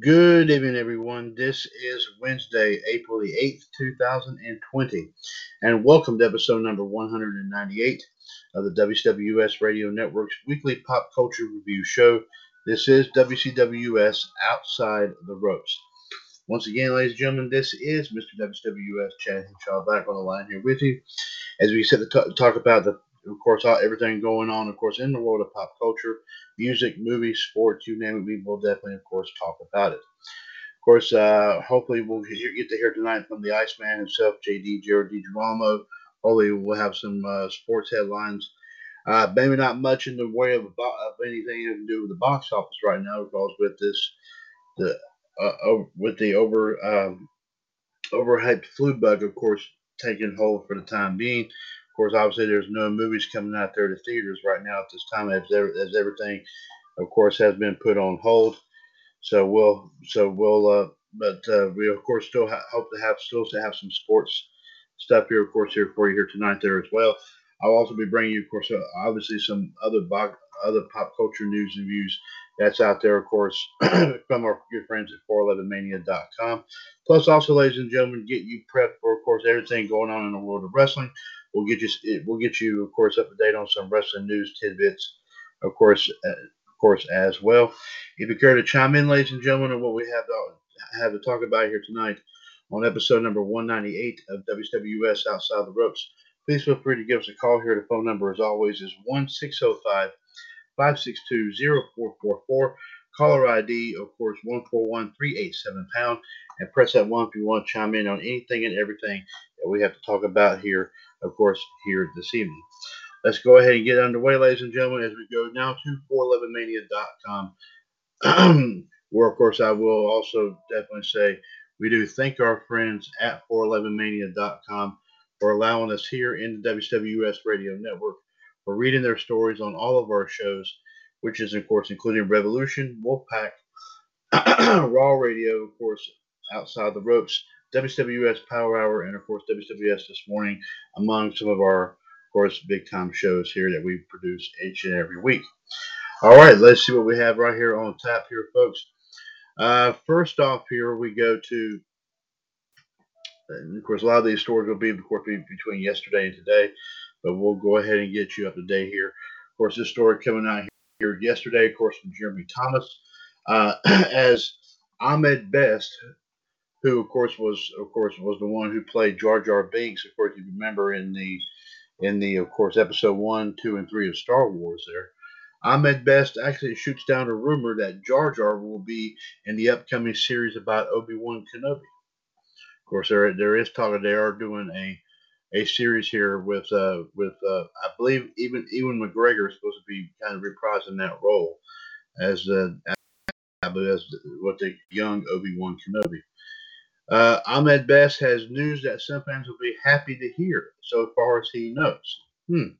Good evening, everyone. This is Wednesday, April the 8th, 2020, and welcome to episode number 198 of the WCWS Radio Network's weekly pop culture review show. This is WCWS Outside the Ropes. Once again, ladies and gentlemen, this is Mr. WCWS Chad Henshaw back on the line here with you as we sit to talk about the of course, everything going on, of course, in the world of pop culture, music, movies, sports, you name it, we will definitely, of course, talk about it. Of course, uh, hopefully we'll get to hear tonight from the Iceman himself, JD Jared DiGirolamo. Hopefully we'll have some uh, sports headlines. Uh, maybe not much in the way of, of anything to do with the box office right now, because with this, the uh, with the over um, overhyped flu bug, of course, taking hold for the time being Of course, obviously, there's no movies coming out there to theaters right now at this time, as, as everything, of course, has been put on hold. So we'll, so we'll, uh, but uh, we of course still ha- hope to have still to have some sports stuff here, of course, here for you here tonight there as well. I'll also be bringing you, of course, uh, obviously some other bo- other pop culture news and views that's out there, of course, from our good friends at 411mania.com. Plus, also, ladies and gentlemen, get you prepped for, of course, everything going on in the world of wrestling. We'll get you, we'll get you, of course, up to date on some wrestling news tidbits, of course, uh, of course, as well. If you care to chime in, ladies and gentlemen, on what we have to have to talk about here tonight on episode number 198 of WWS Outside the Ropes, please feel free to give us a call here. The phone number, as always, is 1605 562 0444. Caller ID, of course, 141387 pound. And press that one if you want to chime in on anything and everything that we have to talk about here of course, here this evening. Let's go ahead and get underway, ladies and gentlemen, as we go now to 411mania.com, where, of course, I will also definitely say we do thank our friends at 411mania.com for allowing us here in the WWS Radio Network for reading their stories on all of our shows, which is, of course, including Revolution, Wolfpack, Raw Radio, of course, Outside the Ropes, WWS Power Hour, and of course WWS This Morning, among some of our, of course, big time shows here that we produce each and every week. All right, let's see what we have right here on tap here, folks. Uh, first off, here we go to, and of course, a lot of these stories will be, of course, between yesterday and today, but we'll go ahead and get you up to date here. Of course, this story coming out here yesterday, of course, from Jeremy Thomas, uh, as Ahmed Best, who of course was of course was the one who played Jar Jar Binks. Of course, you remember in the in the of course episode one, two, and three of Star Wars. There, Ahmed Best actually shoots down a rumor that Jar Jar will be in the upcoming series about Obi Wan Kenobi. Of course, there there is talk that they are doing a a series here with uh, with uh, I believe even Ewan McGregor is supposed to be kind of reprising that role as uh, as what the young Obi Wan Kenobi. Uh, Ahmed Best has news that some fans will be happy to hear, so far as he knows. Hmm.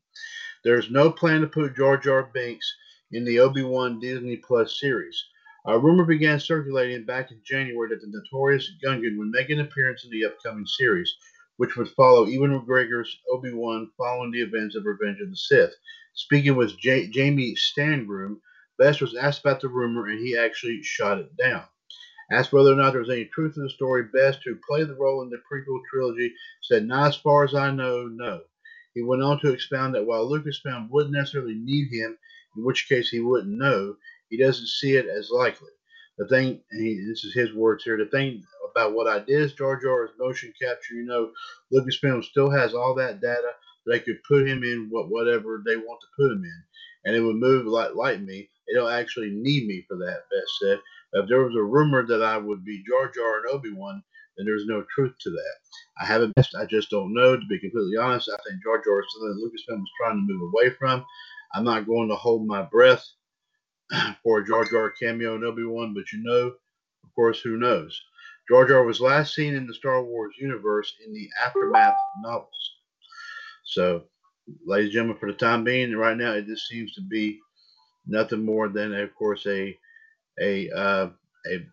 There's no plan to put Jar Jar Binks in the Obi-Wan Disney Plus series. A rumor began circulating back in January that the notorious Gungan would make an appearance in the upcoming series, which would follow Ewan McGregor's Obi-Wan following the events of Revenge of the Sith. Speaking with J- Jamie Stangroom, Best was asked about the rumor and he actually shot it down. Asked whether or not there was any truth to the story, Best, who played the role in the prequel trilogy, said, Not as far as I know, no. He went on to expound that while Lucasfilm wouldn't necessarily need him, in which case he wouldn't know, he doesn't see it as likely. The thing, he, this is his words here, the thing about what I did Jar Jar's motion capture, you know, Lucasfilm still has all that data. They could put him in what whatever they want to put him in. And it would move like, like me. They don't actually need me for that, Best said. If there was a rumor that I would be Jar Jar and Obi-Wan, then there's no truth to that. I haven't, I just don't know. To be completely honest, I think Jar Jar is something Lucasfilm was trying to move away from. I'm not going to hold my breath for a Jar Jar cameo in Obi Wan, but you know, of course, who knows? Jar Jar was last seen in the Star Wars universe in the Aftermath novels. So, ladies and gentlemen, for the time being, right now, it just seems to be nothing more than, of course, a a uh, a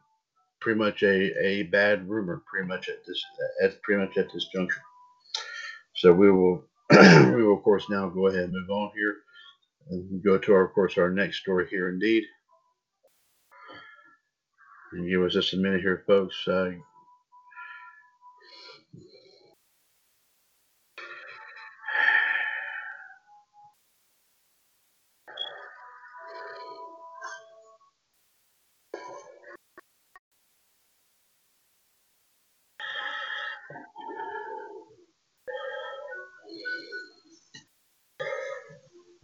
pretty much a, a bad rumor, pretty much at this at pretty much at this juncture. So we will we will of course now go ahead and move on here and go to our of course our next story here indeed. And give us just a minute here, folks. Uh,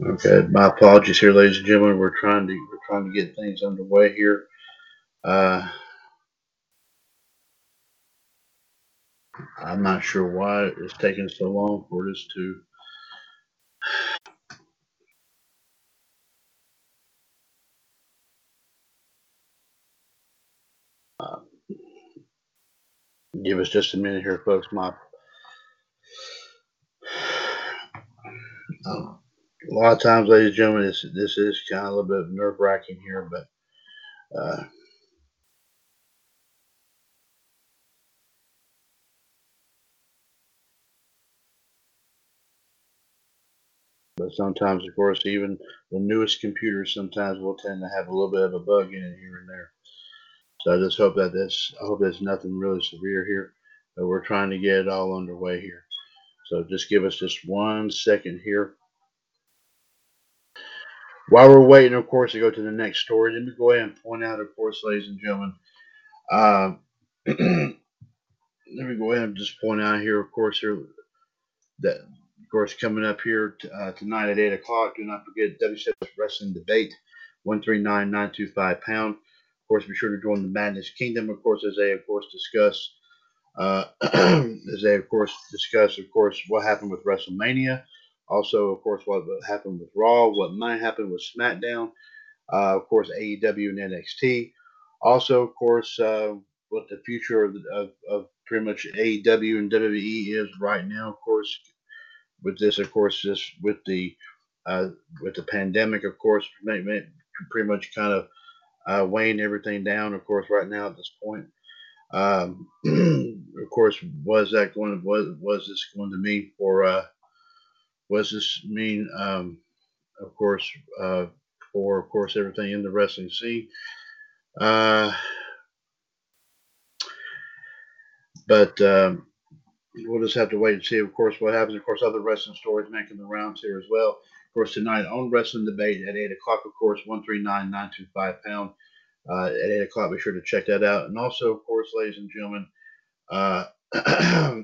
Okay, my apologies here, ladies and gentlemen. We're trying to we're trying to get things underway here. Uh, I'm not sure why it's taking so long for this to. Give us just a minute here, folks. My um, a lot of times, ladies and gentlemen, this this is kind of a little bit nerve wracking here, but uh, sometimes, of course, even the newest computers sometimes will tend to have a little bit of a bug in it here and there. So I just hope that this I hope there's nothing really severe here, but we're trying to get it all underway here. So just give us just one second here. While we're waiting, of course, to go to the next story, let me go ahead and point out, of course, ladies and gentlemen, uh, let me go ahead and just point out here, of course, here that, course, coming up here uh, tonight at 8 o'clock, do not forget WCW Wrestling Debate, 139925 pound. Of course, be sure to join the Madness Kingdom, of course, as they, of course, discuss, uh, as they, of course, discuss, of course, what happened with WrestleMania also, of course, what happened with Raw, what might happen with SmackDown, uh, of course, AEW and NXT. Also, of course, uh, what the future of, of, of, pretty much AEW and WWE is right now, of course, with this, of course, just with the uh, with the pandemic, of course, pretty much kind of uh, weighing everything down, of course, right now at this point. Um, of course, was that going to was was this going to mean for uh, does this mean? Um, of course, uh, for of course everything in the wrestling scene. Uh, but um, we'll just have to wait and see, of course, what happens. Of course, other wrestling stories making the rounds here as well. Of course, tonight on Wrestling Debate at 8 o'clock, of course, 139925 pound. Uh, at 8 o'clock, be sure to check that out. And also, of course, ladies and gentlemen, uh,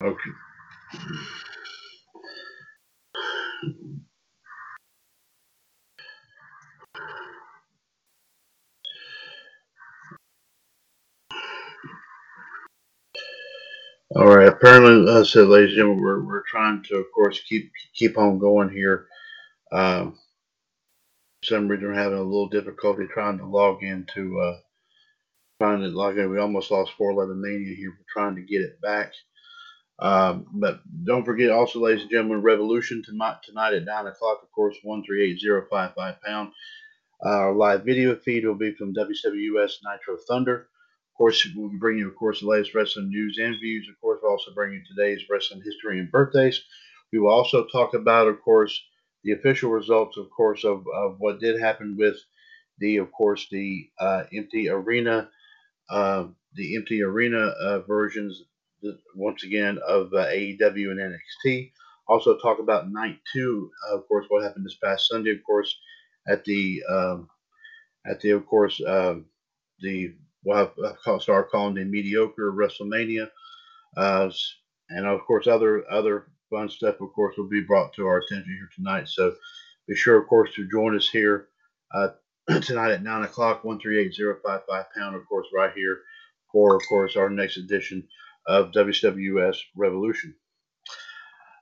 Okay. All right. Apparently, I said, ladies and gentlemen, we're, we're trying to, of course, keep keep on going here. Um, some reason, we're having a little difficulty trying to log into uh, trying to log in. we almost lost 411 Mania here. We're trying to get it back. Um, but don't forget also, ladies and gentlemen, Revolution tonight, tonight at 9 o'clock, of course, 138055 pound. Our live video feed will be from WWS Nitro Thunder. Of course, we'll bring you, of course, the latest wrestling news and views. Of course, we'll also bring you today's wrestling history and birthdays. We will also talk about, of course, the official results, of course, of, of what did happen with the, of course, the uh, empty arena, uh, the empty arena uh, versions, once again, of uh, AEW and NXT. Also talk about night two, of course, what happened this past Sunday, of course, at the um, at the of course um, the I've started calling the mediocre WrestleMania, uh, and of course other other fun stuff of course will be brought to our attention here tonight. So be sure of course to join us here uh, tonight at nine o'clock, one three eight zero five five pound of course right here for of course our next edition of WWS Revolution.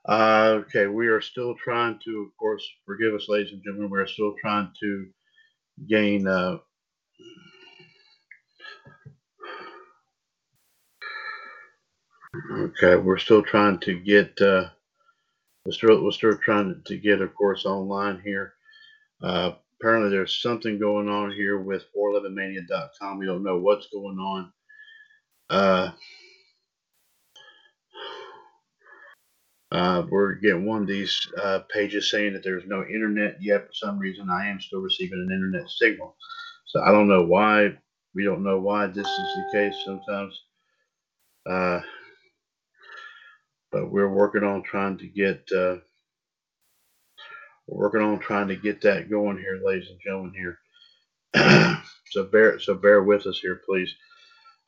Uh, okay, we are still trying to, of course, forgive us, ladies and gentlemen, we are still trying to gain. Uh, okay, we're still trying to get. Uh, we're still we're still trying to get, of course, online here. Uh, apparently, there's something going on here with 411mania.com. We don't know what's going on. Uh, Uh, we're getting one of these uh, pages saying that there's no internet yet. For some reason, I am still receiving an internet signal. So I don't know why. We don't know why this is the case sometimes. But we're working on trying to get uh, we're working on trying to get that going here, ladies and gentlemen. Here, so bear so bear with us here, please.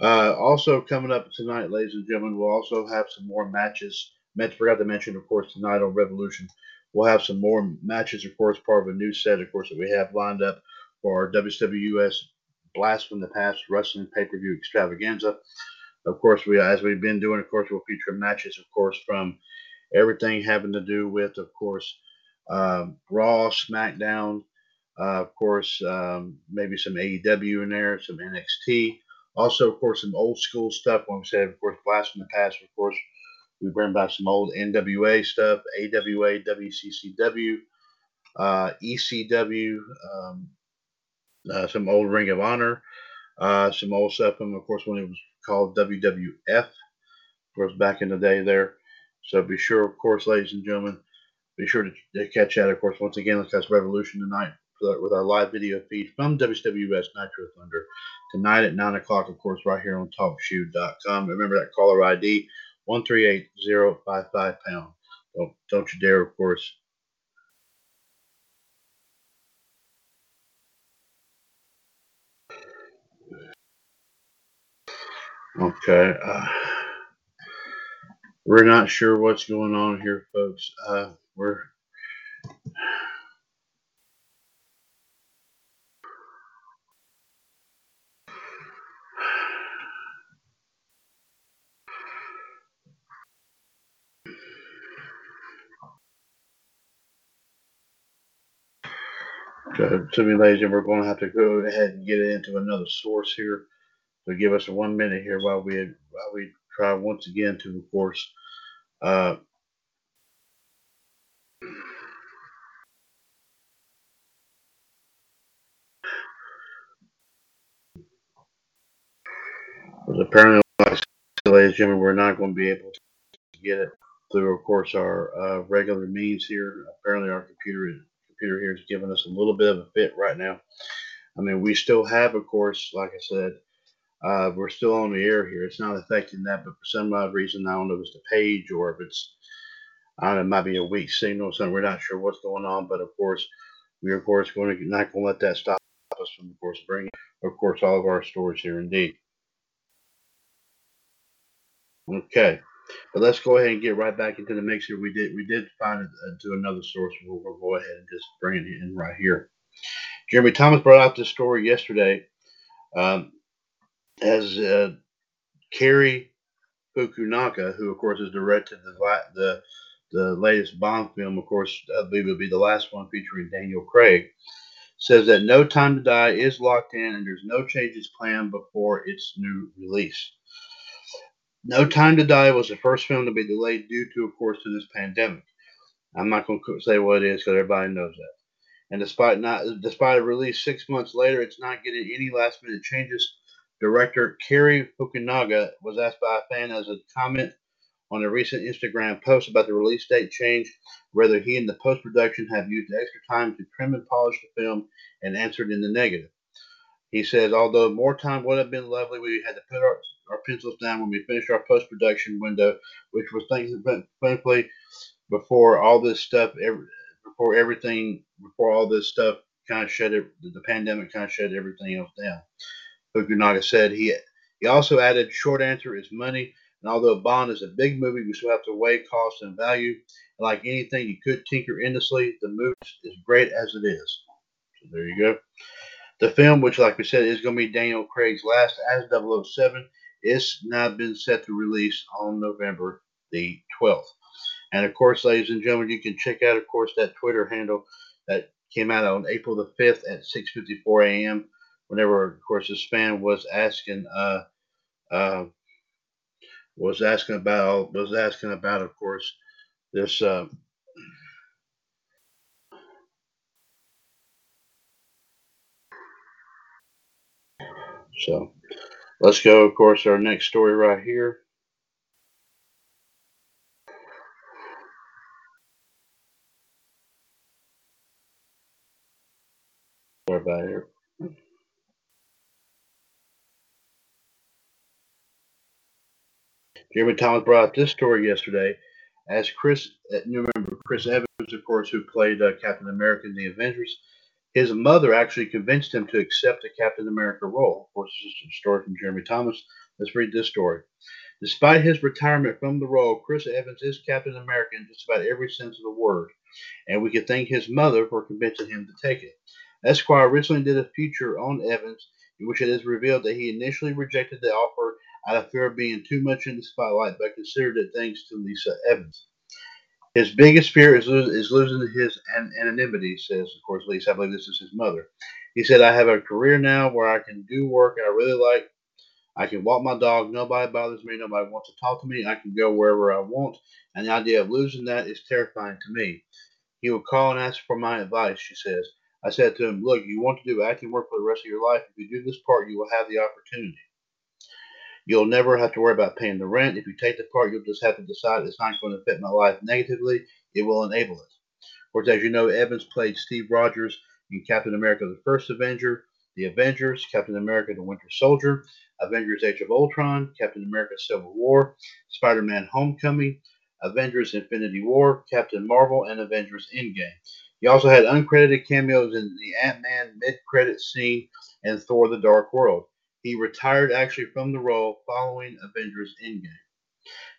Uh, also coming up tonight, ladies and gentlemen, we'll also have some more matches Meant forgot to mention, of course, tonight on Revolution, we'll have some more matches, of course, part of a new set, of course, that we have lined up for our WWS Blast from the Past Wrestling Pay Per View Extravaganza. Of course, we as we've been doing, of course, we'll feature matches, of course, from everything having to do with, of course, um, Raw, SmackDown, uh, of course, um, maybe some AEW in there, some NXT. Also, of course, some old school stuff. When we said, of course, Blast from the Past, of course, we bring back some old NWA stuff, AWA, WCCW, uh, ECW, um, uh, some old Ring of Honor, uh, some old stuff from, of course, when it was called WWF, of course, back in the day there. So be sure, of course, ladies and gentlemen, be sure to, to catch that, of course, once again, let's catch Revolution tonight with our live video feed from WWS Nitro Thunder tonight at 9 o'clock, of course, right here on TalkShoe.com. Remember that caller ID 138055 pound. Don't, don't you dare, of course. Okay. Uh, we're not sure what's going on here, folks. Uh, we're to me, ladies, and we're going to have to go ahead and get into another source here. So give us one minute here while we while we try once again to, of course, uh, apparently, ladies and gentlemen, we're not going to be able to get it through, of course, our uh, regular means here. Apparently, our computer computer here is giving us a little bit of a fit right now. I mean, we still have, of course, like I said, uh, we're still on the air here. It's not affecting that, but for some odd reason, I don't know if it's the page or if it's, I don't know, it might be a weak signal or something. We're not sure what's going on, but of course, we are, of course, going to not going to let that stop us from, of course, bringing, of course, all of our stories here indeed. Okay. But let's go ahead and get right back into the mix here. We did we did find it uh, to another source. We'll, we'll go ahead and just bring it in right here. Jeremy Thomas brought out this story yesterday. Um, as uh, Cary Fukunaga, who of course has directed the the the latest Bond film, of course, I believe it'll be the last one featuring Daniel Craig, says that No Time to Die is locked in and there's no changes planned before its new release. No Time to Die was the first film to be delayed due to, of course, to this pandemic. I'm not going to say what it is because everybody knows that. And despite not, despite a release six months later, it's not getting any last minute changes. Director Cary Fukunaga was asked by a fan as a comment on a recent Instagram post about the release date change whether he and the post production have used extra time to trim and polish the film and answered in the negative. He says, although more time would have been lovely, we had to put our, our pencils down when we finished our post production window, which was thankfully before all this stuff, before everything, before all this stuff kind of shut it, the pandemic kind of shut everything else down. Fukunaga said he he also added, short answer is money. And although Bond is a big movie, we still have to weigh cost and value. And like anything, you could tinker endlessly. The movie is great as it is. So there you go. The film, which, like we said, is going to be Daniel Craig's last as 007, is now been set to release on November the 12th. And of course, ladies and gentlemen, you can check out, of course, that Twitter handle that came out on April the 5th at 6:54 a.m. Whenever, of course, this fan was asking uh, uh, was asking about was asking about, of course, this. Uh, so let's go, of course, our next story right here. Sorry about here. Jeremy Thomas brought up this story yesterday as Chris, uh, you remember Chris Evans, of course, who played uh, Captain America in the Avengers. His mother actually convinced him to accept the Captain America role. Of course, this is a story from Jeremy Thomas. Let's read this story. Despite his retirement from the role, Chris Evans is Captain America in just about every sense of the word, and we can thank his mother for convincing him to take it. Esquire recently did a feature on Evans in which it is revealed that he initially rejected the offer out of fear of being too much in the spotlight, but considered it thanks to Lisa Evans. His biggest fear is, lo- is losing his an- anonymity, says, of course, Lisa. I believe this is his mother. He said, I have a career now where I can do work I really like. I can walk my dog. Nobody bothers me. Nobody wants to talk to me. I can go wherever I want. And the idea of losing that is terrifying to me. He would call and ask for my advice, she says. I said to him, Look, you want to do acting work for the rest of your life. If you do this part, you will have the opportunity. You'll never have to worry about paying the rent. If you take the part, you'll just have to decide it's not going to affect my life negatively. It will enable it. Of course, as you know, Evans played Steve Rogers in Captain America the First Avenger, The Avengers, Captain America the Winter Soldier, Avengers Age of Ultron, Captain America Civil War, Spider Man Homecoming, Avengers Infinity War, Captain Marvel, and Avengers Endgame. He also had uncredited cameos in the Ant Man mid credit scene and Thor the Dark World. He retired actually from the role following Avengers Endgame.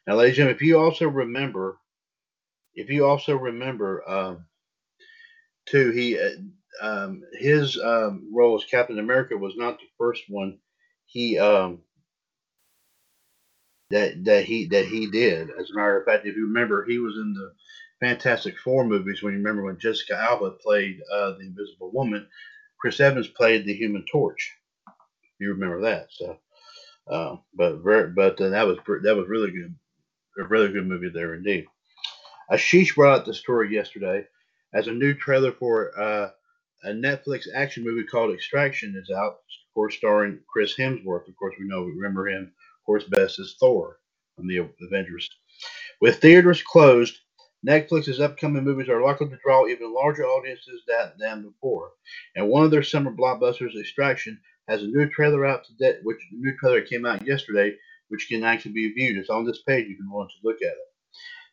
Now, ladies and gentlemen, if you also remember, if you also remember, um, too, he uh, um, his um, role as Captain America was not the first one he um, that that he that he did. As a matter of fact, if you remember, he was in the Fantastic Four movies. When you remember when Jessica Alba played uh, the Invisible Woman, Chris Evans played the Human Torch you remember that. So, uh, but very, but that was that was really good, a really good movie there indeed. Ashish brought out the story yesterday as a new trailer for uh, a Netflix action movie called Extraction is out. Of course, starring Chris Hemsworth. Of course, we know we remember him. Of course, best as Thor from the Avengers. With theaters closed, Netflix's upcoming movies are likely to draw even larger audiences than, than before. And one of their summer blockbusters, Extraction, has a new trailer out today, which the new trailer came out yesterday, which can actually be viewed. It's on this page if you want to look at it.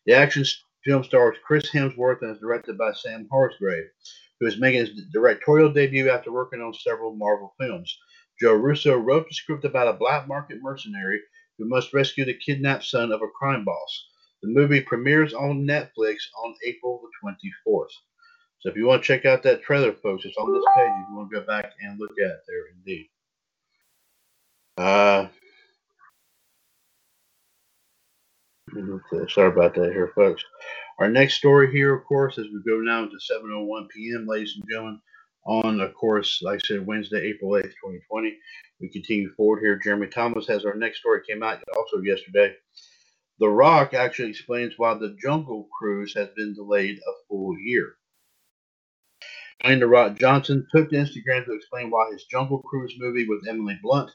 The action film stars Chris Hemsworth and is directed by Sam Hargrave, who is making his directorial debut after working on several Marvel films. Joe Russo wrote the script about a black market mercenary who must rescue the kidnapped son of a crime boss. The movie premieres on Netflix on April the 24th. So if you want to check out that trailer, folks, it's on this page. If you want to go back and look at it there, indeed. Uh, sorry about that here, folks. Our next story here, of course, as we go now to 7.01 p.m., ladies and gentlemen, on, of course, like I said, Wednesday, April 8th, 2020. We continue forward here. Jeremy Thomas has our next story came out also yesterday. The Rock actually explains why the Jungle Cruise has been delayed a full year. Dwayne The Rock Johnson took to Instagram to explain why his Jungle Cruise movie with Emily Blunt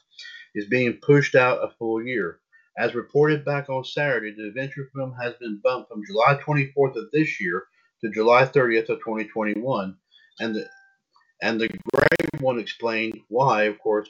is being pushed out a full year. As reported back on Saturday, the adventure film has been bumped from July 24th of this year to July 30th of 2021, and the and the great one explained why, of course,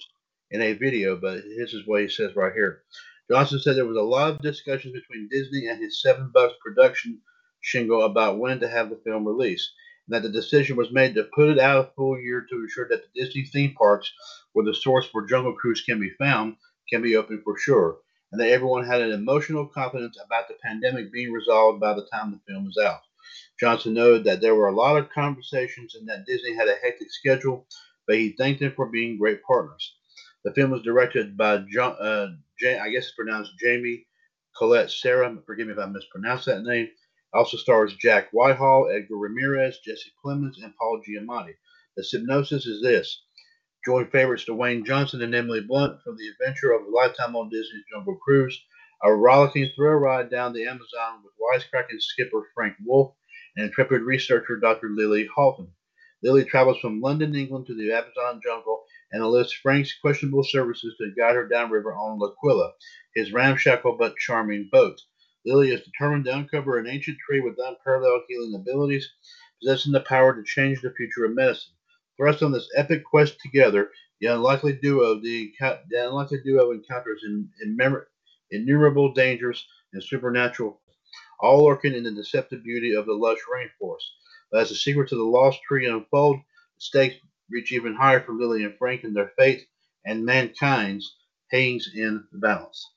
in a video, but this is what he says right here. Johnson said there was a lot of discussions between Disney and his Seven Bucks production shingle about when to have the film released, that the decision was made to put it out a full year to ensure that the Disney theme parks, where the source for Jungle Cruise can be found, can be open for sure, and that everyone had an emotional confidence about the pandemic being resolved by the time the film was out. Johnson noted that there were a lot of conversations and that Disney had a hectic schedule, but he thanked them for being great partners. The film was directed by John, uh, J- I guess it's pronounced Jamie Collet-Serra. Forgive me if I mispronounced that name. Also stars Jack Whitehall, Edgar Ramirez, Jesse Plemons, and Paul Giamatti. The synopsis is this. Join favorites Dwayne Johnson and Emily Blunt for the adventure of a lifetime on Disney's Jungle Cruise, a rollicking thrill ride down the Amazon with wisecracking skipper Frank Wolff and intrepid researcher Dr. Lily Houghton. Lily travels from London, England to the Amazon jungle and enlists Frank's questionable services to guide her downriver on La Quila, his ramshackle but charming boat. Lily is determined to uncover an ancient tree with unparalleled healing abilities, possessing the power to change the future of medicine. Thrust on this epic quest together, the unlikely duo, the, the unlikely duo encounters in, in, innumerable dangers and supernatural all lurking in the deceptive beauty of the lush rainforest. But as the secrets of the lost tree unfold, the stakes reach even higher for Lily and Frank and their fate and mankind's hangs in the balance.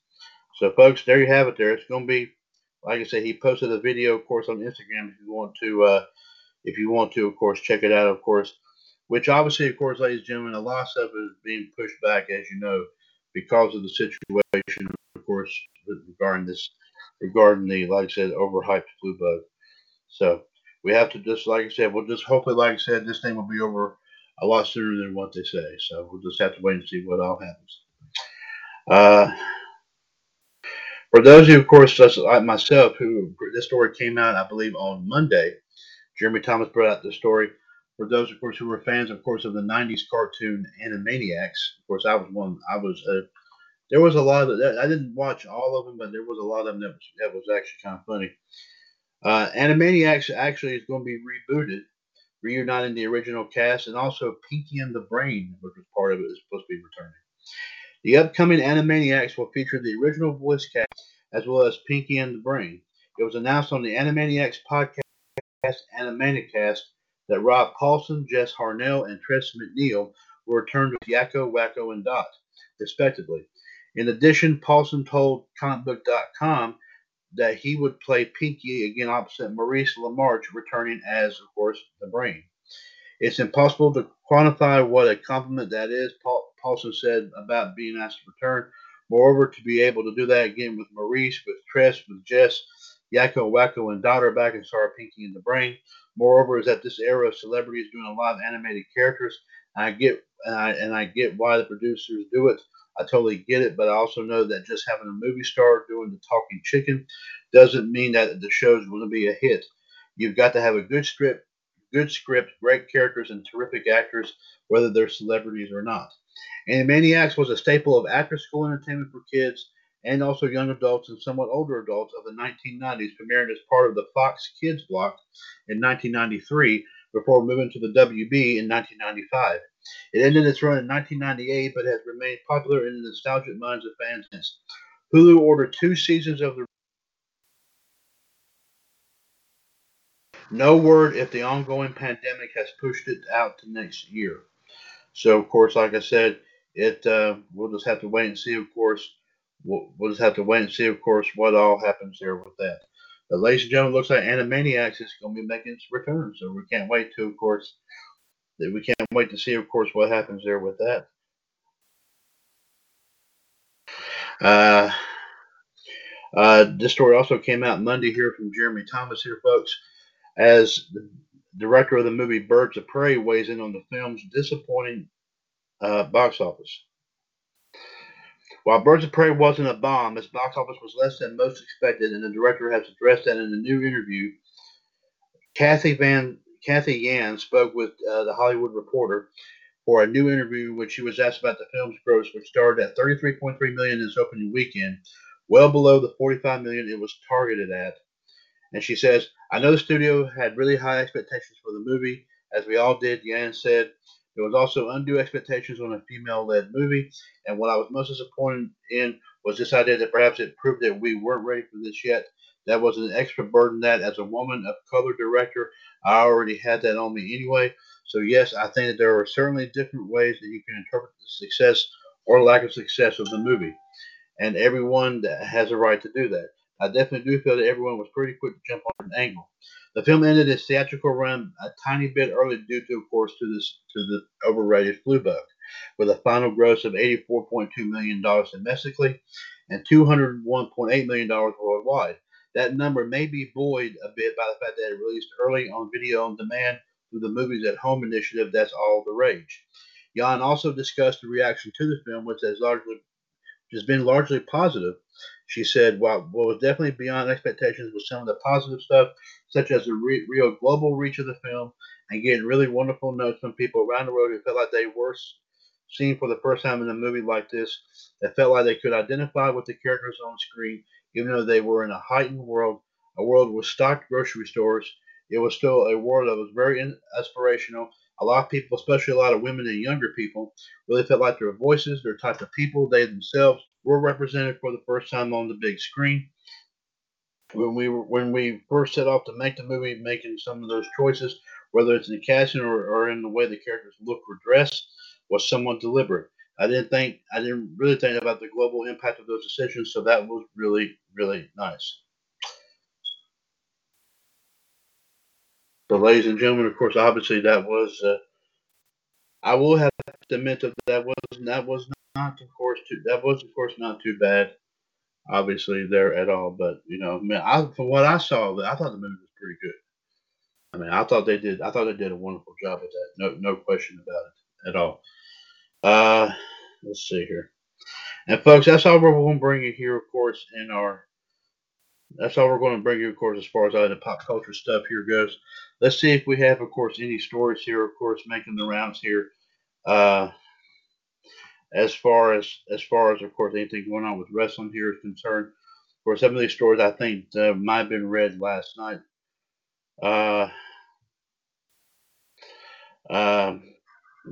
So, folks, there you have it. There, it's going to be, like I said, he posted a video, of course, on Instagram. If you want to, uh, if you want to, of course, check it out. Of course, which obviously, of course, ladies and gentlemen, a lot of stuff is being pushed back, as you know, because of the situation, of course, regarding this regarding the, like I said, overhyped flu bug. So we have to just, like I said, we'll just hopefully, like I said, this thing will be over a lot sooner than what they say. So we'll just have to wait and see what all happens. Uh, for those of you, of course, just like myself, who this story came out, I believe, on Monday. Jeremy Thomas brought out the story. For those, of course, who were fans, of course, of the '90s cartoon Animaniacs, of course, I was one. I was a there was a lot of that. I didn't watch all of them, but there was a lot of them that was, that was actually kind of funny. Uh, Animaniacs actually is going to be rebooted, reuniting the original cast, and also Pinky and the Brain, which was part of it, is supposed to be returning. The upcoming Animaniacs will feature the original voice cast as well as Pinky and the Brain. It was announced on the Animaniacs podcast, Animanicast, that Rob Paulsen, Jess Harnell, and Tress MacNeille will return to Yakko, Wakko, and Dot, respectively. In addition, Paulsen told comicbook.com that he would play Pinky again opposite Maurice LaMarche, returning as, of course, the Brain. It's impossible to quantify what a compliment that is, Paul, Paulsen said about being asked to return. Moreover, to be able to do that again with Maurice, with Tress, with Jess, Yakko, Wakko, and Daughter back and star Pinky and the Brain. Moreover, is that this era of celebrities doing a lot of animated characters. I get and I, and I get why the producers do it. I totally get it, but I also know that just having a movie star doing the talking chicken doesn't mean that the show's going to be a hit. You've got to have a good script, good script, great characters, and terrific actors, whether they're celebrities or not. Animaniacs was a staple of after school entertainment for kids and also young adults and somewhat older adults of the 1990s, premiering as part of the Fox Kids block in 1993 before moving to the WB in 1995. It ended its run in 1998, but has remained popular in the nostalgic minds of fans since. Hulu ordered two seasons of the. No word if the ongoing pandemic has pushed it out to next year. So, of course, like I said, it uh, we'll just have to wait and see. Of course, we'll, we'll just have to wait and see. Of course, what all happens there with that. But, ladies and gentlemen, looks like Animaniacs is going to be making its return. So we can't wait to, of course, we can't wait to see, of course, what happens there with that. Uh, uh, this story also came out Monday here from Jeremy Thomas here, folks. As director of the movie Birds of Prey, weighs in on the film's disappointing uh, box office. While Birds of Prey wasn't a bomb, its box office was less than most expected, and the director has addressed that in a new interview. Kathy Van Cathy Yan spoke with uh, the Hollywood Reporter for a new interview when she was asked about the film's gross, which started at 33.3 million in its opening weekend, well below the 45 million it was targeted at. And she says, I know the studio had really high expectations for the movie, as we all did. Yan said, there was also undue expectations on a female-led movie, and what I was most disappointed in was this idea that perhaps it proved that we weren't ready for this yet. That was an extra burden that, as a woman of color director, I already had that on me anyway. So yes, I think that there are certainly different ways that you can interpret the success or lack of success of the movie, and everyone has a right to do that. I definitely do feel that everyone was pretty quick to jump on an angle. The film ended its theatrical run a tiny bit early due to, of course, to this to the overrated flu bug, with a final gross of $84.2 million domestically and $201.8 million worldwide. That number may be buoyed a bit by the fact that it released early on video on demand through the Movies at Home initiative that's all the rage. Yan also discussed the reaction to the film, which has largely has been largely positive. She said, "What what was definitely beyond expectations was some of the positive stuff, such as the re- real global reach of the film and getting really wonderful notes from people around the world who felt like they were seen for the first time in a movie like this, that felt like they could identify with the characters on screen, even though they were in a heightened world, a world with stocked grocery stores. It was still a world that was very aspirational a lot of people, especially a lot of women and younger people, really felt like their voices, their type of people, they themselves were represented for the first time on the big screen. When we were, when we first set off to make the movie, making some of those choices, whether it's in the casting or, or in the way the characters look or dress, was somewhat deliberate. I didn't think I didn't really think about the global impact of those decisions, so that was really really nice. So, ladies and gentlemen, of course, obviously that was. Uh, I will have to admit that that was that was not, of course, too, that was of course not too bad. Obviously, there at all, but you know, I I, from what I saw, I thought the movie was pretty good. I mean, I thought they did. I thought they did a wonderful job at that. No, no question about it at all. Uh, let's see here, and folks, that's all we're going to bring you here, of course, in our that's all we're going to bring you, of course, as far as all the pop culture stuff here goes. Let's see if we have, of course, any stories here, of course, making the rounds here. Uh, as far as, as far as, of course, anything going on with wrestling here is concerned. Course, some of these stories I think uh, might have been read last night. Uh, um,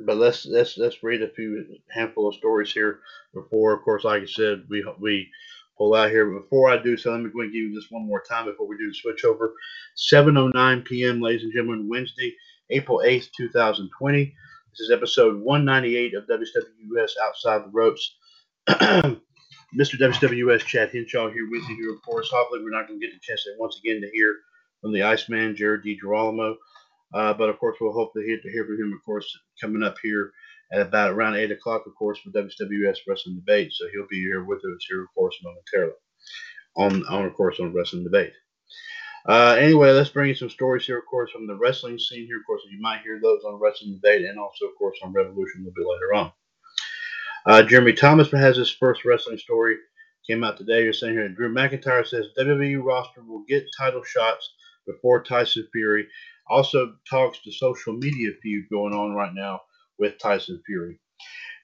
but let's let's let's read a few handful of stories here before, of course, like I said, we we pull out here. But before I do so, let me go and give you this one more time before we do the switch over. 7.09 p.m., ladies and gentlemen, Wednesday, April 8th, 2020. This is episode 198 of WWS Outside the Ropes. Mr. WWS Chad Henshaw here with you here, of course. Hopefully, we're not going to get the chance once again to hear from the Iceman, Jared DiGirolamo. Uh, but of course, we'll hope to hear, to hear from him, of course, coming up here at about around 8 o'clock, of course, for WWS Wrestling Debate. So he'll be here with us here, of course, momentarily on, on of course, on Wrestling Debate. Uh, anyway, let's bring you some stories here, of course, from the wrestling scene here. Of course, you might hear those on Wrestling Debate and also, of course, on Revolution a little bit later on. Uh, Jeremy Thomas has his first wrestling story. Came out today. You're saying here, Drew McIntyre says WWE roster will get title shots before Tyson Fury. Also talks to social media feud going on right now with Tyson Fury.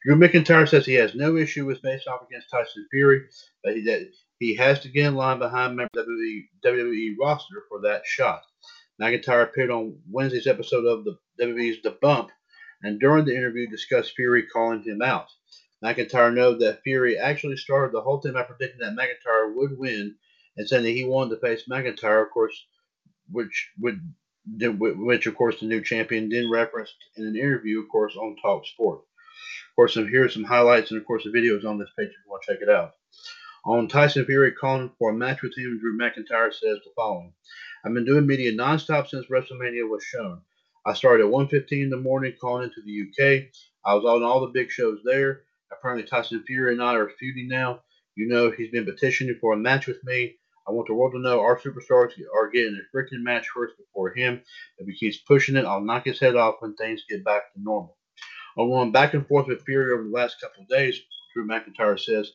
Drew McIntyre says he has no issue with facing off against Tyson Fury, but he, that he has to get in line behind member WWE roster for that shot. McIntyre appeared on Wednesday's episode of the WWE's The Bump, and during the interview discussed Fury calling him out. McIntyre noted that Fury actually started the whole thing by predicting that McIntyre would win and saying that he wanted to face McIntyre, of course, which would which of course the new champion then referenced in an interview, of course, on Talk Sport. Of course, here are some highlights and of course the videos on this page if you want to check it out. On Tyson Fury calling for a match with him, Drew McIntyre says the following: "I've been doing media nonstop since WrestleMania was shown. I started at 1:15 in the morning calling into the UK. I was on all the big shows there. Apparently Tyson Fury and I are feuding now. You know he's been petitioning for a match with me. I want the world to know our superstars are getting a freaking match first before him. If he keeps pushing it, I'll knock his head off when things get back to normal. I'm going back and forth with Fury over the last couple of days, Drew McIntyre says.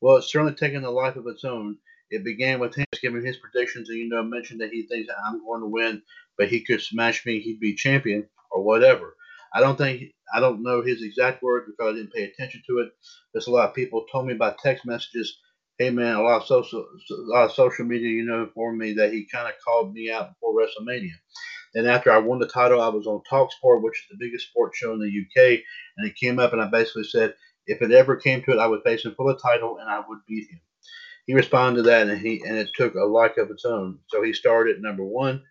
Well, it's certainly taken a life of its own. It began with him giving his predictions and, you know, mentioned that he thinks I'm going to win, but he could smash me, he'd be champion or whatever. I don't think, I don't know his exact words because I didn't pay attention to it. There's a lot of people told me by text messages hey man, a lot of social, a lot of social media, you know, informed me that he kind of called me out before WrestleMania. Then after I won the title, I was on Talksport, which is the biggest sports show in the UK, and it came up, and I basically said if it ever came to it, I would face him for the title, and I would beat him. He responded to that, and he and it took a like of its own. So he started number one.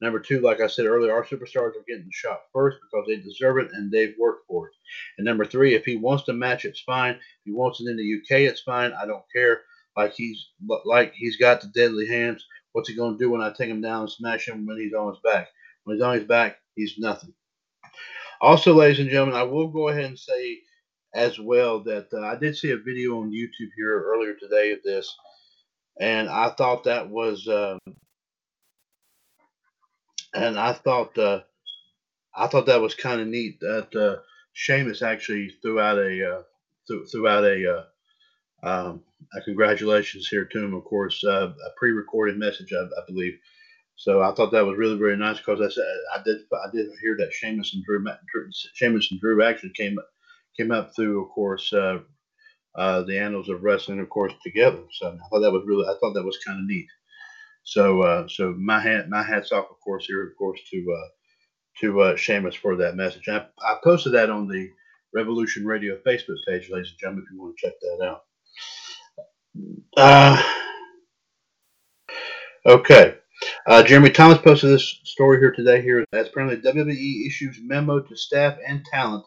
Number two, like I said earlier, our superstars are getting shot first because they deserve it and they've worked for it. And number three, if he wants to match, it's fine. If he wants it in the UK, it's fine. I don't care like he's like he's got the deadly hands. What's he to do when I take him down and smash him when he's on his back? When he's on his back, he's nothing. Also, ladies and gentlemen, I will go ahead and say as well that uh, I did see a video on YouTube here earlier today of this, and I thought that was, um, and I thought, uh, I thought that was kind of neat that uh, Sheamus actually threw out a uh, threw, threw out a uh, um, uh, congratulations here to him, of course, uh, a pre-recorded message, I, I, believe. So I thought that was really, really nice because I said I did I did hear that Sheamus and Drew, Sheamus and Drew actually came came up through, of course, uh, uh, the annals of wrestling, of course, together. So I thought that was really I thought that was kind of neat. So uh, so my hat my hats off, of course, here, of course, to uh, to uh, Sheamus for that message. I, I posted that on the Revolution Radio Facebook page, ladies and gentlemen, if you want to check that out. Uh, okay. Uh, Jeremy Thomas posted this story here today. Here, as apparently WWE issues memo to staff and talent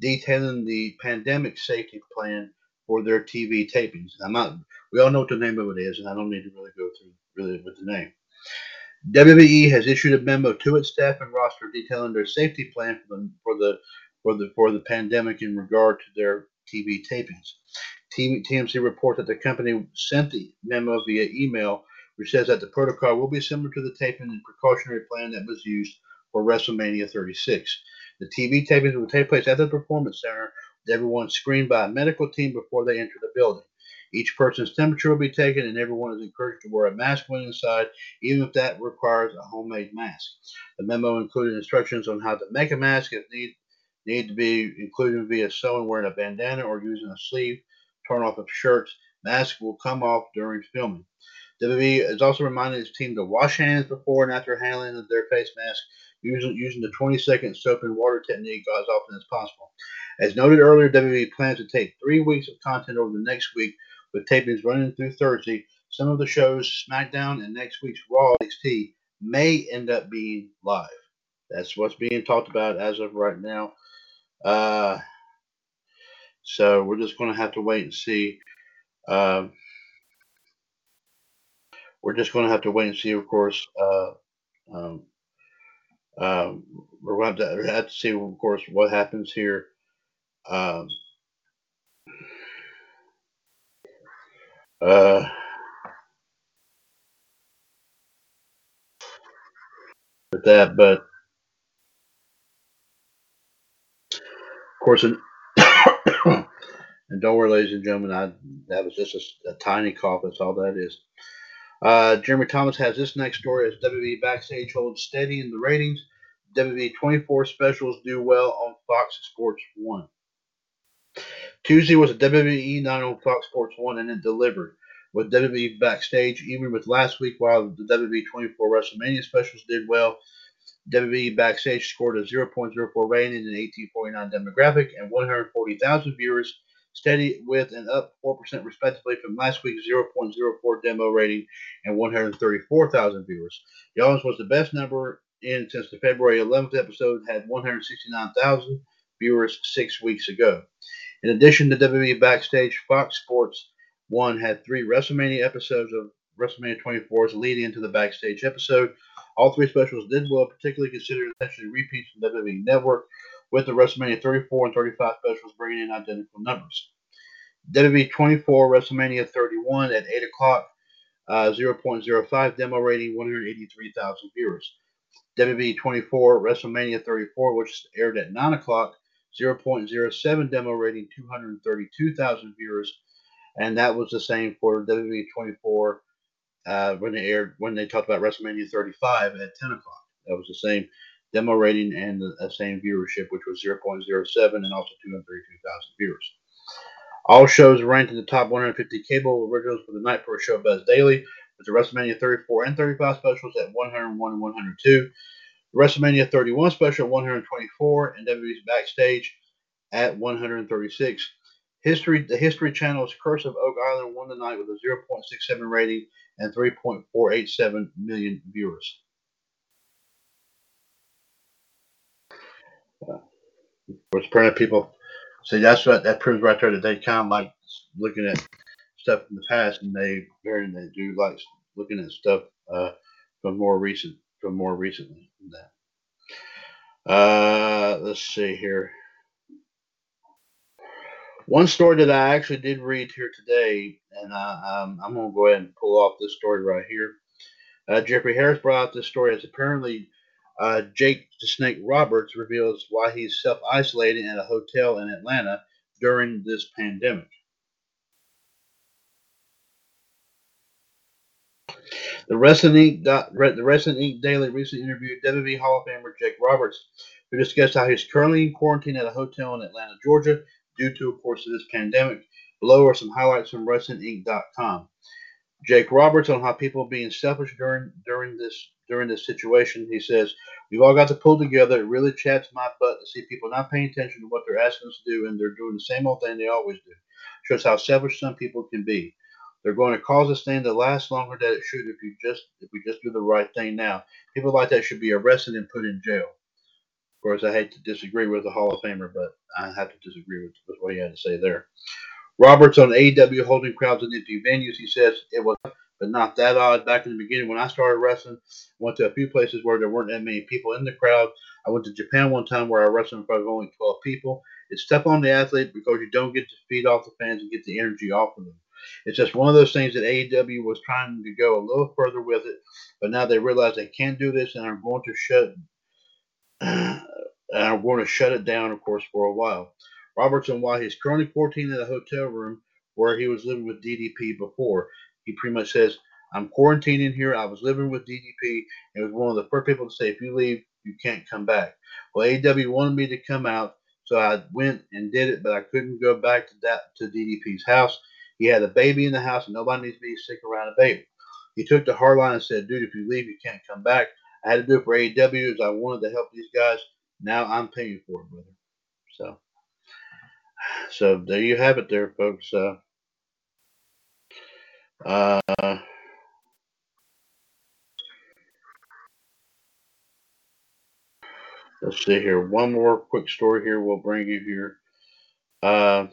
detailing the pandemic safety plan for their TV tapings. I'm not. We all know what the name of it is, and I don't need to really go through really with the name. WWE has issued a memo to its staff and roster detailing their safety plan for the for the for the for the pandemic in regard to their TV tapings. TMC reports that the company sent the memo via email, which says that the protocol will be similar to the taping and precautionary plan that was used for WrestleMania 36. The TV tapings will take place at the Performance Center, with everyone screened by a medical team before they enter the building. Each person's temperature will be taken, and everyone is encouraged to wear a mask when inside, even if that requires a homemade mask. The memo included instructions on how to make a mask if need, need to be included via someone wearing a bandana or using a sleeve torn off of shirts. Masks will come off during filming. WWE has also reminded its team to wash hands before and after handling their face mask, using, using the 20 second soap and water technique as often as possible. As noted earlier, WWE plans to take three weeks of content over the next week, with tapings running through Thursday. Some of the shows, SmackDown and next week's Raw NXT, may end up being live. That's what's being talked about as of right now. Uh, so we're just going to have to wait and see. Uh, we're just going to have to wait and see, of course. Uh, um, uh, we're going to have to, see, of course, what happens here. Um, uh, with that, but of course, and don't worry, ladies and gentlemen, I, that was just a, a tiny cough. That's all that is. Uh, Jeremy Thomas has this next story as WWE Backstage holds steady in the ratings. WWE 24 specials do well on Fox Sports 1. Tuesday was a WWE night on Fox Sports 1 and it delivered. With WWE Backstage, even with last week, while the WWE 24 WrestleMania specials did well, WWE Backstage scored a 0.04 rating in an 1849 demographic and 140,000 viewers steady with and up 4% respectively from last week's 0.04 demo rating and 134,000 viewers. The audience was the best number in since the February 11th episode had 169,000 viewers six weeks ago. In addition to WWE Backstage, Fox Sports 1 had three WrestleMania episodes of WrestleMania 24's leading into the Backstage episode. All three specials did well, particularly considering essentially repeats from WWE Network, with the WrestleMania 34 and 35 specials bringing in identical numbers. WWE 24 WrestleMania 31 at 8 o'clock uh, 0.05 demo rating, 183,000 viewers. WWE 24 WrestleMania 34, which aired at 9 o'clock, 0.07 demo rating, 232,000 viewers, and that was the same for WWE 24 uh, when they aired when they talked about WrestleMania 35 at 10 o'clock. That was the same demo rating and the, the same viewership, which was 0.07 and also 232,000 viewers. All shows ranked in the top 150 cable originals for the night for a Showbuzz Daily, with the WrestleMania 34 and 35 specials at 101 and 102. The WrestleMania 31 special at 124 and WWE's Backstage at 136. History, the History Channel's Curse of Oak Island won the night with a 0.67 rating and 3.487 million viewers. Uh, of course, people see that's what that proves right there that they kind of like looking at stuff in the past, and they very they do like looking at stuff uh, from more recent from more recently than that. Uh, let's see here. One story that I actually did read here today, and I, um, I'm going to go ahead and pull off this story right here. Uh, Jeffrey Harris brought out this story as apparently uh, Jake the Snake Roberts reveals why he's self isolating at a hotel in Atlanta during this pandemic. The Wrestling Inc. The Wrestling Inc. Daily recently interviewed WWE Hall of Famer Jake Roberts, who discussed how he's currently in quarantine at a hotel in Atlanta, Georgia, due to, of course, this pandemic. Below are some highlights from WrestlingInc.com. Jake Roberts on how people are being selfish during during this during this situation. He says, We've all got to pull together. It really chats my butt to see people not paying attention to what they're asking us to do and they're doing the same old thing they always do. Shows how selfish some people can be. They're going to cause this thing to last longer than it should if you just if we just do the right thing now. People like that should be arrested and put in jail. Of course, I hate to disagree with the Hall of Famer, but I have to disagree with, with what he had to say there. Roberts on AEW holding crowds in empty venues. He says it was, but not that odd. Back in the beginning, when I started wrestling, went to a few places where there weren't that many people in the crowd. I went to Japan one time where I wrestled in front of only 12 people. It's tough on the athlete because you don't get to feed off the fans and get the energy off of them. It's just one of those things that AEW was trying to go a little further with it, but now they realize they can't do this and are going to shut and are going to shut it down, of course, for a while. Roberts on, while he's currently quarantined in a hotel room where he was living with DDP before, he pretty much says, I'm quarantining here. I was living with DDP. It was one of the first people to say, if you leave, you can't come back. Well, AEW wanted me to come out, so I went and did it, but I couldn't go back to that to DDP's house. He had a baby in the house, and nobody needs to be sick around a baby. He took the hard line and said, dude, if you leave, you can't come back. I had to do it for AEW as I wanted to help these guys. Now I'm paying for it, brother. So, so there you have it, there, folks. Uh, uh, let's see here. One more quick story here. We'll bring you here. Uh,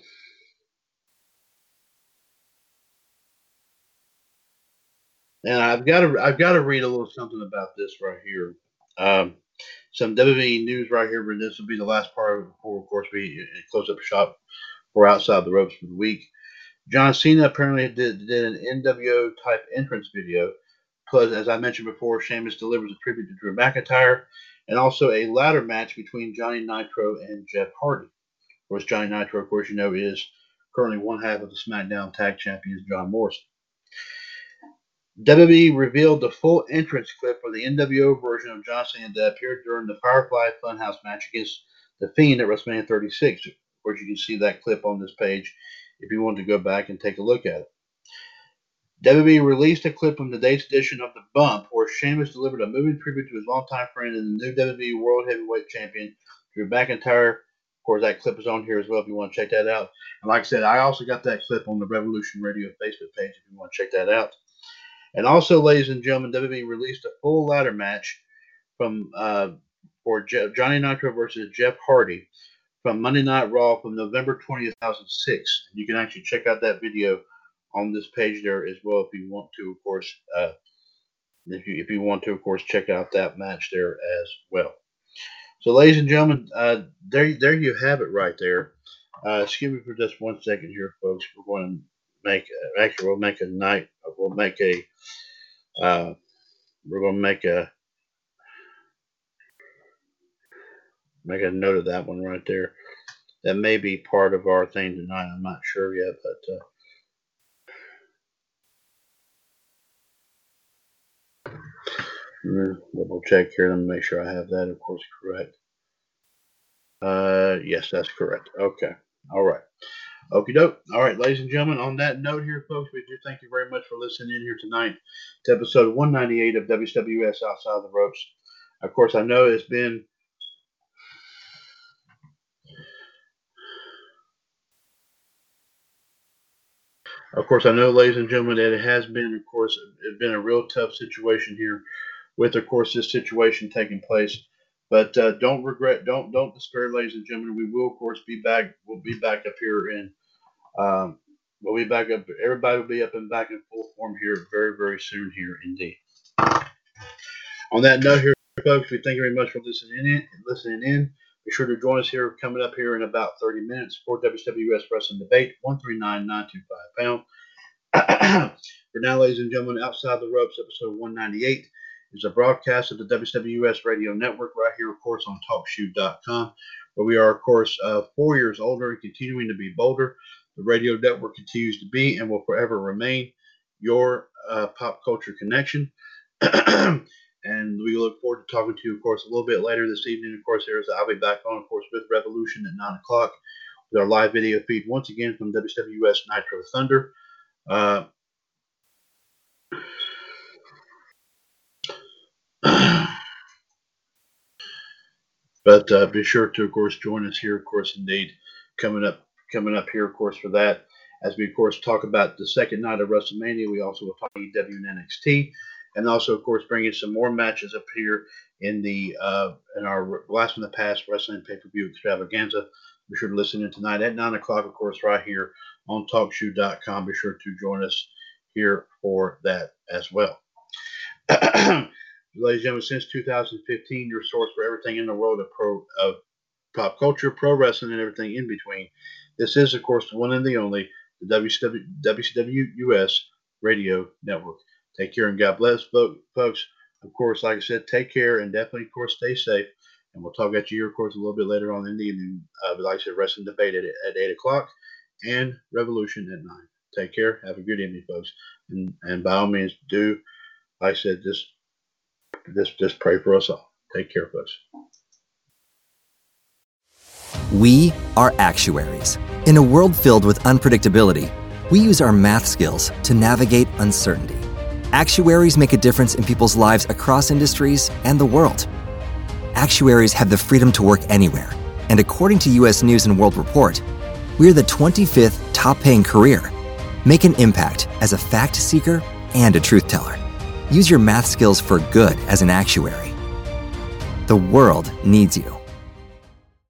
and I've got to I've got to read a little something about this right here. Um, some WWE news right here, but this will be the last part of it before, of course, we close up shop for outside the ropes for the week. John Cena apparently did, did an NWO type entrance video. Plus, as I mentioned before, Sheamus delivers a tribute to Drew McIntyre, and also a ladder match between Johnny Nitro and Jeff Hardy. Of course, Johnny Nitro, of course, you know, is currently one half of the SmackDown Tag Champions, John Morrison. WWE revealed the full entrance clip for the NWO version of John Cena that appeared during the Firefly Funhouse match against The Fiend at WrestleMania 36. Of course, you can see that clip on this page if you want to go back and take a look at it. WWE released a clip from today's edition of The Bump where Sheamus delivered a moving tribute to his longtime friend and the new WWE World Heavyweight Champion, Drew McIntyre. Of course, that clip is on here as well if you want to check that out. And like I said, I also got that clip on the Revolution Radio Facebook page if you want to check that out. And also, ladies and gentlemen, WWE released a full ladder match from uh, for Je- Johnny Nitro versus Jeff Hardy from Monday Night Raw from November 20th, 2006. You can actually check out that video on this page there as well if you want to, of course. Uh, if you if you want to, of course, check out that match there as well. So, ladies and gentlemen, uh, there there you have it right there. Uh, excuse me for just one second here, folks. We're going to make actually we'll make a night. We'll make a. Uh, we're gonna make a make a note of that one right there. That may be part of our thing tonight. I'm not sure yet, but. Uh, double check here. Let me make sure I have that, of course, correct. Uh, yes, that's correct. Okay. All right. Okie doke. All right, ladies and gentlemen, on that note here, folks, we do thank you very much for listening in here tonight to episode 198 of WCWUS Outside the Ropes. Of course, I know it's been Of course, I know, ladies and gentlemen, that it has been, of course, it's been a real tough situation here with, of course, this situation taking place. But uh, don't regret, don't don't despair, ladies and gentlemen. We will, of course, be back. We'll be back up here in. Um, we'll be back up. Everybody will be up and back in full form here very, very soon. Here, indeed. On that note, here, folks, we thank you very much for listening in. Listening in. Be sure to join us here coming up here in about 30 minutes for WCWUS Wrestling Debate 139925 pound. for now, ladies and gentlemen, outside the ropes, episode 198 is a broadcast of the WCWUS Radio Network right here, of course, on TalkShoe.com, where we are, of course, uh, four years older and continuing to be bolder. The radio network continues to be and will forever remain your uh, pop culture connection. and we look forward to talking to you, of course, a little bit later this evening. Of course, there's I'll be back on, of course, with Revolution at 9 o'clock with our live video feed once again from WCWUS Nitro Thunder. Uh, but uh, be sure to, of course, join us here, of course, indeed, coming up, coming up here, of course, for that. As we, of course, talk about the second night of WrestleMania, we also will talk AEW and NXT, and also, of course, bringing some more matches up here in the uh, in our last in the past wrestling pay per view extravaganza. Be sure to listen in tonight at nine o'clock, of course, right here on TalkShoe.com. Be sure to join us here for that as well. Ladies and gentlemen, since 2015, your source for everything in the world of pro of pop culture, pro wrestling, and everything in between. This is, of course, the one and the only, the WCW, WCW US Radio Network. Take care and God bless, folks. Of course, like I said, take care and definitely, of course, stay safe. And we'll talk at you, of course, a little bit later on in the evening. Uh, but like I said, wrestling debate at, at 8 o'clock and Revolution at 9. Take care. Have a good evening, folks. And, and by all means, do, like I said, just just just pray for us all. Take care, folks. We are actuaries. In a world filled with unpredictability, we use our math skills to navigate uncertainty. Actuaries make a difference in people's lives across industries and the world. Actuaries have the freedom to work anywhere, and according to US News and World Report, we're the 25th top paying career. Make an impact as a fact seeker and a truth teller. Use your math skills for good as an actuary. The world needs you.